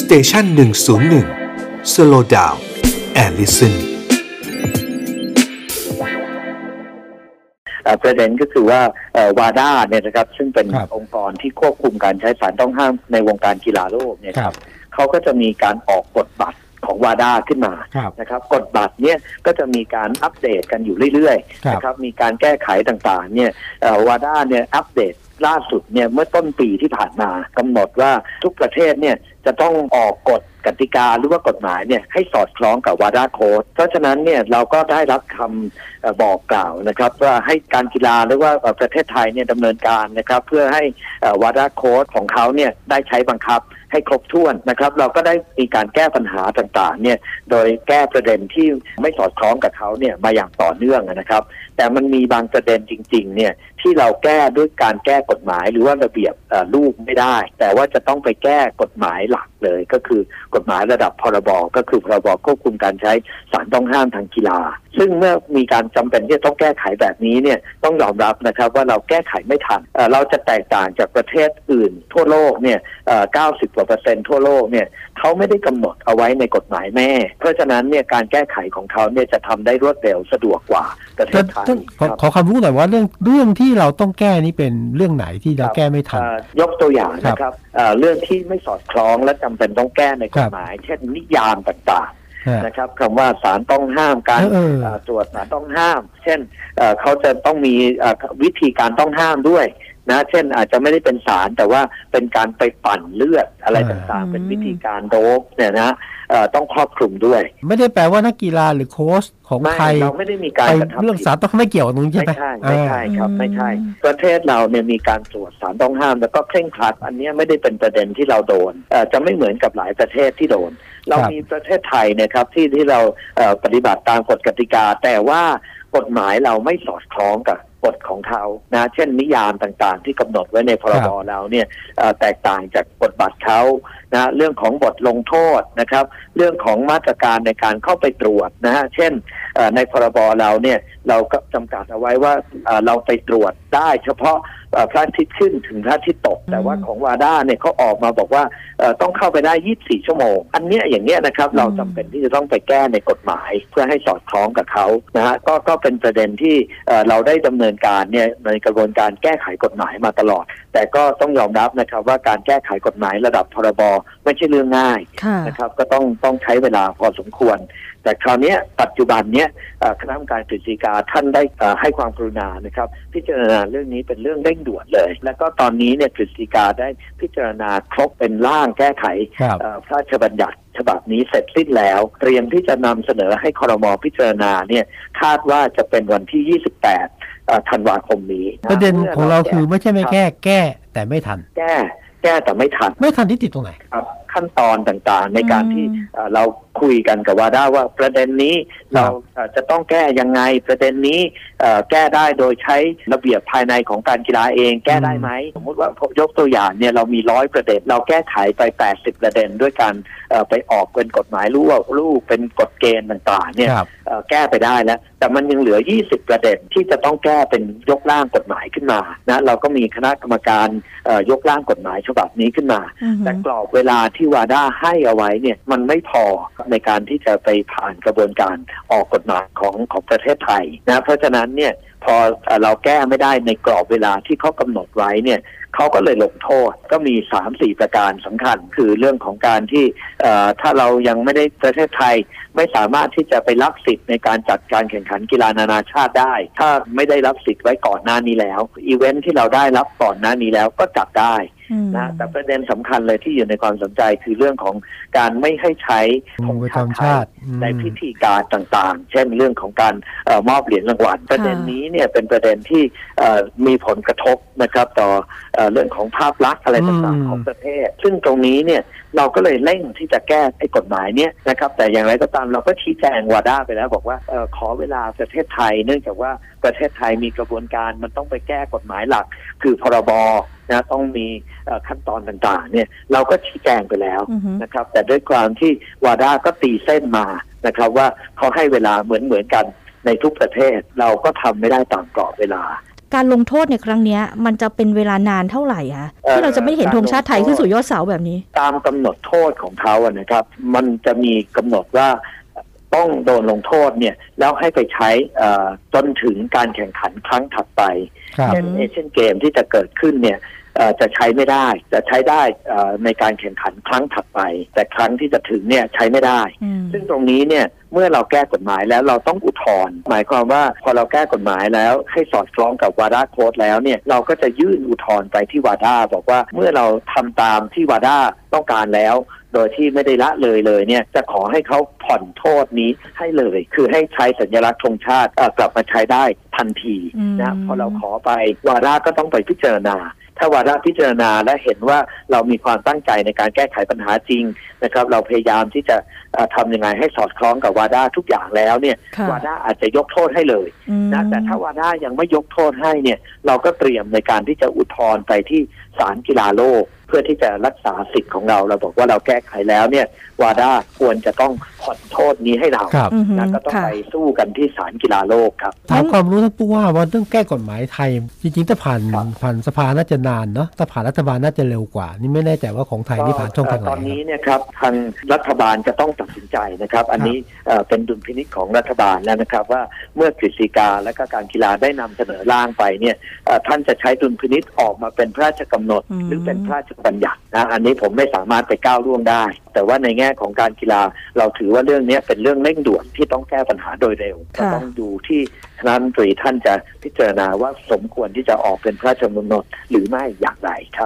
station หนึ่งศูนย์หนึ่ง slow down and listen ประเด็นก็คือว่าวาด้าเนี่ยนะครับซึ่งเป็นองค์กรที่ควบคุมการใช้สารต้องห้ามในวงการกีฬาโลกเนี่ยครับเขาก็จะมีการออกกฎบัตรของวาด้าขึ้นมานะครับกฎบัตรเนี่ยก็จะมีการอัปเดตกันอยู่เรื่อยๆนะครับมีการแก้ไขต่างๆเนี่ยวาด้าเนี่ยอัปเดตล่าสุดเนี่ยเมื่อต้นปีที่ผ่านมากำหนดว่าทุกประเทศเนี่ย จะต้องออกกฎกติกาหรือว่ากฎหมายเนี่ยให้สอดคล้องกับวาดาโค้ดเพราะฉะนั้นเนี่ยเราก็ได้รับคำบอกกล่าวนะครับ ว่าให้การกีฬาหรือว่าประเทศไทยเนี่ยดำเนินการนะครับ เพื่อให้วาดาโค้ดของเขาเนี่ยได้ใช้บังคับให้ครบถ้วนนะครับ เราก็ได้มีการแก้ปัญหาต่างๆเนี่ยโดยแก้ประเด็นที่ไม่สอดคล้องกับเขาเนี่ยมาอย่างต่อเนื่องนะครับ แต่มันมีบางประเด็นจริงๆเนี่ยที่เราแก้ด้วยการแก้กฎหมายหรือว่าระเบียบลูกไม่ได้ แต่ว่าจะต้องไปแก้กฎหมายหลักเลยก็คือกฎหมายระดับพรบก็คือพรบควบคุมการใช้สารต้องห้ามทางกีฬา ซึ่งเมื่อมีการจำเป็นที่จะต้องแก้ไขแบบนี้เนี่ยต้องยอมรับนะครับว่าเราแก้ไขไม่ทันเราจะแตกต่างจากประเทศอื่น ทั่วโลกเนี่ย90กว่าเปอร์เซ็นต์ทั่วโลกเนี่ยเขาไม่ได้กำหนดเอาไว้ในกฎหมายแม่ เพราะฉะนั้นเนี่ยการแก้ไขของเขาเนี่ยจะทำได้รวดเร็วสะดวกกว่าประเทศไทยขอความรู้หน่อยว่าเรื่องเรื่องที่เราต้องแก้นี่เป็นเรื่องไหนที่เราแก้ไม่ทันยกตัวอย่างนะครับเรื่องที่ไม่สอดคล้องและจำเป็นต้องแก้ในกฎหมาย เช่นนิยามต่างๆนะครับคำว่าสารต้องห้ามการตรวจสารต้องห้าม เช่นเขาจะต้องมีวิธีการต้องห้ามด้วย นะเช่นอาจจะไม่ได้เป็นสารแต่ว่าเป็นการไปปั่นเลือดอะไรต่างๆ เป็นวิธีการโดบเนี่ยนะต้องครอบคลุมด้วย ไม่ได้แปลว่านักกีฬาหรือโค้ชของไทยเราไม่ได้มีการเรื่องสารต้องไม่เกี่ยวกับตรงนี้ใช่ไหมไม่ใช่ไม่ใช่ครับไม่ใช่ ประเทศเราเนี่ยมีการตรวจสารต้องห้าม แล้วก็เคร่งครัด อันนี้ไม่ได้เป็นประเด็นที่เราโดนจะไม่เหมือนกับหลายประเทศที่โดน เรามีประเทศไทยนะครับที่ที่เราปฏิบัติตามกฎกติกา แต่ว่ากฎหมายเราไม่สอดคล้องกับ กฎของเขานะเช่นนิยามต่างๆ ที่กำหนดไว้ในพรบเราเนี่ยแตกต่างจากกฎบัตรเขา นะเรื่องของบทลงโทษนะครับ เรื่องของมาตรการในการเข้าไปตรวจนะฮะเช่นในพรบเราเนี่ยเราก็จำกัดเอาไว้ว่าเราไปตรวจได้เฉพาะพระอาทิตย์ขึ้นถึงพระอาทิตย์ตก แต่ว่าของวาด้าเนี่ยเขาออกมาบอกว่าต้องเข้าไปได้ 24 ชั่วโมง อันเนี้ยอย่างเนี้ยนะครับ เราจำเป็นที่จะต้องไปแก้ในกฎหมาย เพื่อให้สอดคล้องกับเขานะฮะก็ก็เป็นประเด็นที่เราได้ดำเนินการเนี่ยในกระบวนการแก้ไขกฎหมายมาตลอด แต่ก็ต้องยอมรับนะครับว่าการแก้ไขกฎหมายระดับพรบไม่ใช่เรื่องง่ายนะครับ ก็ต้องต้องใช้เวลาพอสมควร แต่คราวนี้ปัจจุบันเนี้ยคณะกรรมการกฤษฎีกาท่านได้ให้ความกรุณานะครับ พิจารณาเรื่องนี้เป็นเรื่องเร่งด่วนเลย แล้วก็ตอนนี้เนี่ยกฤษฎีกาได้พิจารณาครบเป็นร่างแก้ไขพระราชบัญญัติฉบับนี้เสร็จสิ้นแล้ว เตรียมที่จะนำเสนอให้คอรมอพิจารณาเนี่ยคาดว่าจะเป็นวันที่ 28ธันวาคมนี้ ประเด็นของเราคือไม่ใช่ไม่แก้แก้แต่ไม่ทัน แก้ แก้แต่ไม่ทัน ไม่ทันที่ติดตรงไหนครับ ขั้นตอนต่างๆ ในการที่เรา คุยกันกับวาด้าว่าประเด็นนี้เราจะต้องแก้ยังไงประเด็นนี้แก้ได้โดยใช้ระเบียบภายในของการกีฬาเองแก้ได้ไหมสมมติว่ายกตัวอย่างเนี่ยเรามีร้อยประเด็น เราแก้ไขไป 80 ประเด็น ด้วยการไปออกเป็นกฎหมายรูปรูปเป็นกฎเกณฑ์ต่างๆเนี่ยแก้ไปได้แล้ว แต่มันยังเหลือ 20 ประเด็นที่จะต้องแก้เป็นยกร่างกฎหมายขึ้นมานะเราก็มีคณะกรรมการยกร่างกฎหมายฉบับนี้ขึ้นมา แต่กรอบเวลาที่วาด้าให้เอาไว้เนี่ยมันไม่พอในการที่จะไปผ่านกระบวนการออกกฎหมายของของประเทศไทยนะเพราะฉะนั้นเนี่ยพอเราแก้ไม่ได้ในกรอบเวลาที่เขากำหนดไว้เนี่ยเขาก็เลยลงโทษก็มีสามสี่ประการสำคัญ คือเรื่องของการที่ถ้าเรายังไม่ได้ประเทศไทย ไม่สามารถที่จะไปรับสิทธิ์ในการจัดการแข่งขันกีฬานานาชาติได้ ถ้าไม่ได้รับสิทธิ์ไว้ก่อนหน้านี้แล้วอีเวนท์ที่เราได้รับก่อนหน้านี้แล้วก็จัดได้ นะแต่ประเด็นสำคัญเลยที่อยู่ในความสนใจคือเรื่องของการไม่ให้ใช้ธงชาติในพิธีการต่างๆ เช่นเรื่องของการมอบเหรียญรางวัลประเด็นนี้เนี่ยเป็นประเด็นที่มีผลกระทบนะครับต่อเรื่องของภาพลักษณ์อะไรต่างๆของประเทศ ซึ่งตรงนี้เนี่ยเราก็เลยเร่งที่จะแก้ไอ้กฎหมายเนี้ยนะครับแต่อย่างไรก็ตามเราก็ชี้แจงวาด้าไปแล้ว บอกว่าขอเวลาประเทศไทย เนื่องจากว่าประเทศไทยมีกระบวนการมันต้องไปแก้กฎหมายหลัก คือพรบ นะต้องมีขั้นตอนต่างๆ เนี่ยเราก็ชี้แจงไปแล้วนะครับ แต่ด้วยความที่วาด้าก็ตีเส้นมานะครับ ว่าเขาให้เวลาเหมือนเหมือนกันในทุกประเทศเราก็ทำไม่ได้ตามกรอบเวลา การลงโทษในครั้งเนี้ยมันจะเป็นเวลานานเท่าไหร่คะเอ่อที่เราจะไม่เห็นธงชาติไทยขึ้นสู่ยอดเสาแบบนี้ ตามกำหนดโทษของเขาอะนะครับ มันจะมีกำหนดว่า ต้องโดนลงโทษเนี่ยแล้วให้ไปใช้เอ่อจนถึงการแข่งขันครั้งถัดไปครับเช่นเอเชียนเกมที่จะเกิดขึ้นเนี่ยเอ่อจะใช้ไม่ได้ จะใช้ได้เอ่อในการแข่งขันครั้งถัดไป แต่ครั้งที่จะถึงเนี่ยใช้ไม่ได้อืมซึ่งตรงนี้เนี่ย เมื่อเราแก้กฎหมายแล้วเราต้องอุทธรณ์หมายความว่าพอเราแก้กฎหมายแล้วให้สอดคล้องกับวาดาโค้ดแล้วเนี่ยเราก็จะยื่นอุทธรณ์ไปที่วาดาบอกว่าเมื่อเราทำตามที่วาดาต้องการแล้วโดยที่ไม่ได้ละเลยเลยเนี่ยจะขอให้เขาผ่อนโทษนี้ให้เลย คือให้ใช้สัญลักษณ์ธงชาติเอ่อกลับมาใช้ได้ทันทีอืมนะพอเราขอไปวาดาก็ต้องไปพิจารณา ถ้าวาระพิจารณาและเห็นว่าเรามีความตั้งใจในการแก้ไขปัญหาจริงนะครับ เราพยายามที่จะเอ่อทำยังไงให้สอดคล้องกับวาด้าทุกอย่างแล้วเนี่ยค่ะวาด้าอาจจะยกโทษให้เลยอืมนะแต่ถ้าวาด้ายังไม่ยกโทษให้เนี่ย เราก็เตรียมในการที่จะอุทธรณ์ไปที่ศาลกีฬาโลก เพื่อที่จะรักษาสิทธิ์ของเราเราบอกว่าเราแก้ไขแล้วเนี่ยวาด้าควรจะต้องผ่อนโทษนี้ให้เราครับอือหือนะก็ต้องค่ะไปสู้กันที่ศาลกีฬาโลกครับถามความรู้ท่านผู้ว่าว่าเรื่องแก้กฎหมายไทย จริงๆถ้าผ่านครับผ่านสภาน่าจะนานเนาะถ้าผ่านรัฐบาลน่าจะเร็วกว่า นี่ไม่แน่ใจว่าของไทยนี่ผ่านช่องทางไหนตอนนี้ครับเนี่ยครับทางรัฐบาลจะต้องตัดสินใจนะครับ อันนี้เอ่อเป็นดุลพินิจของรัฐบาลแล้วนะครับ ว่าเมื่อกฤษฎีกาและก็การกีฬาได้นำเสนอร่างไปเนี่ยเอ่อท่านจะใช้ดุลพินิจออกมาเป็นพระราชกำหนดอืมหรือเป็นพระราชบัญญัตินะอันนี้ผมไม่สามารถไปก้าวล่วงได้ แต่ว่าในแง่ของการกีฬาเราถือว่าเรื่องนี้เป็นเรื่องเร่งด่วนที่ต้องแก้ปัญหาโดยเร็วก็ค่ะต้องดูที่คณะรัฐมนตรีท่านจะพิจารณาว่าสมควรที่จะออกเป็นพระราชกำหนดหรือไม่อย่างไรครับ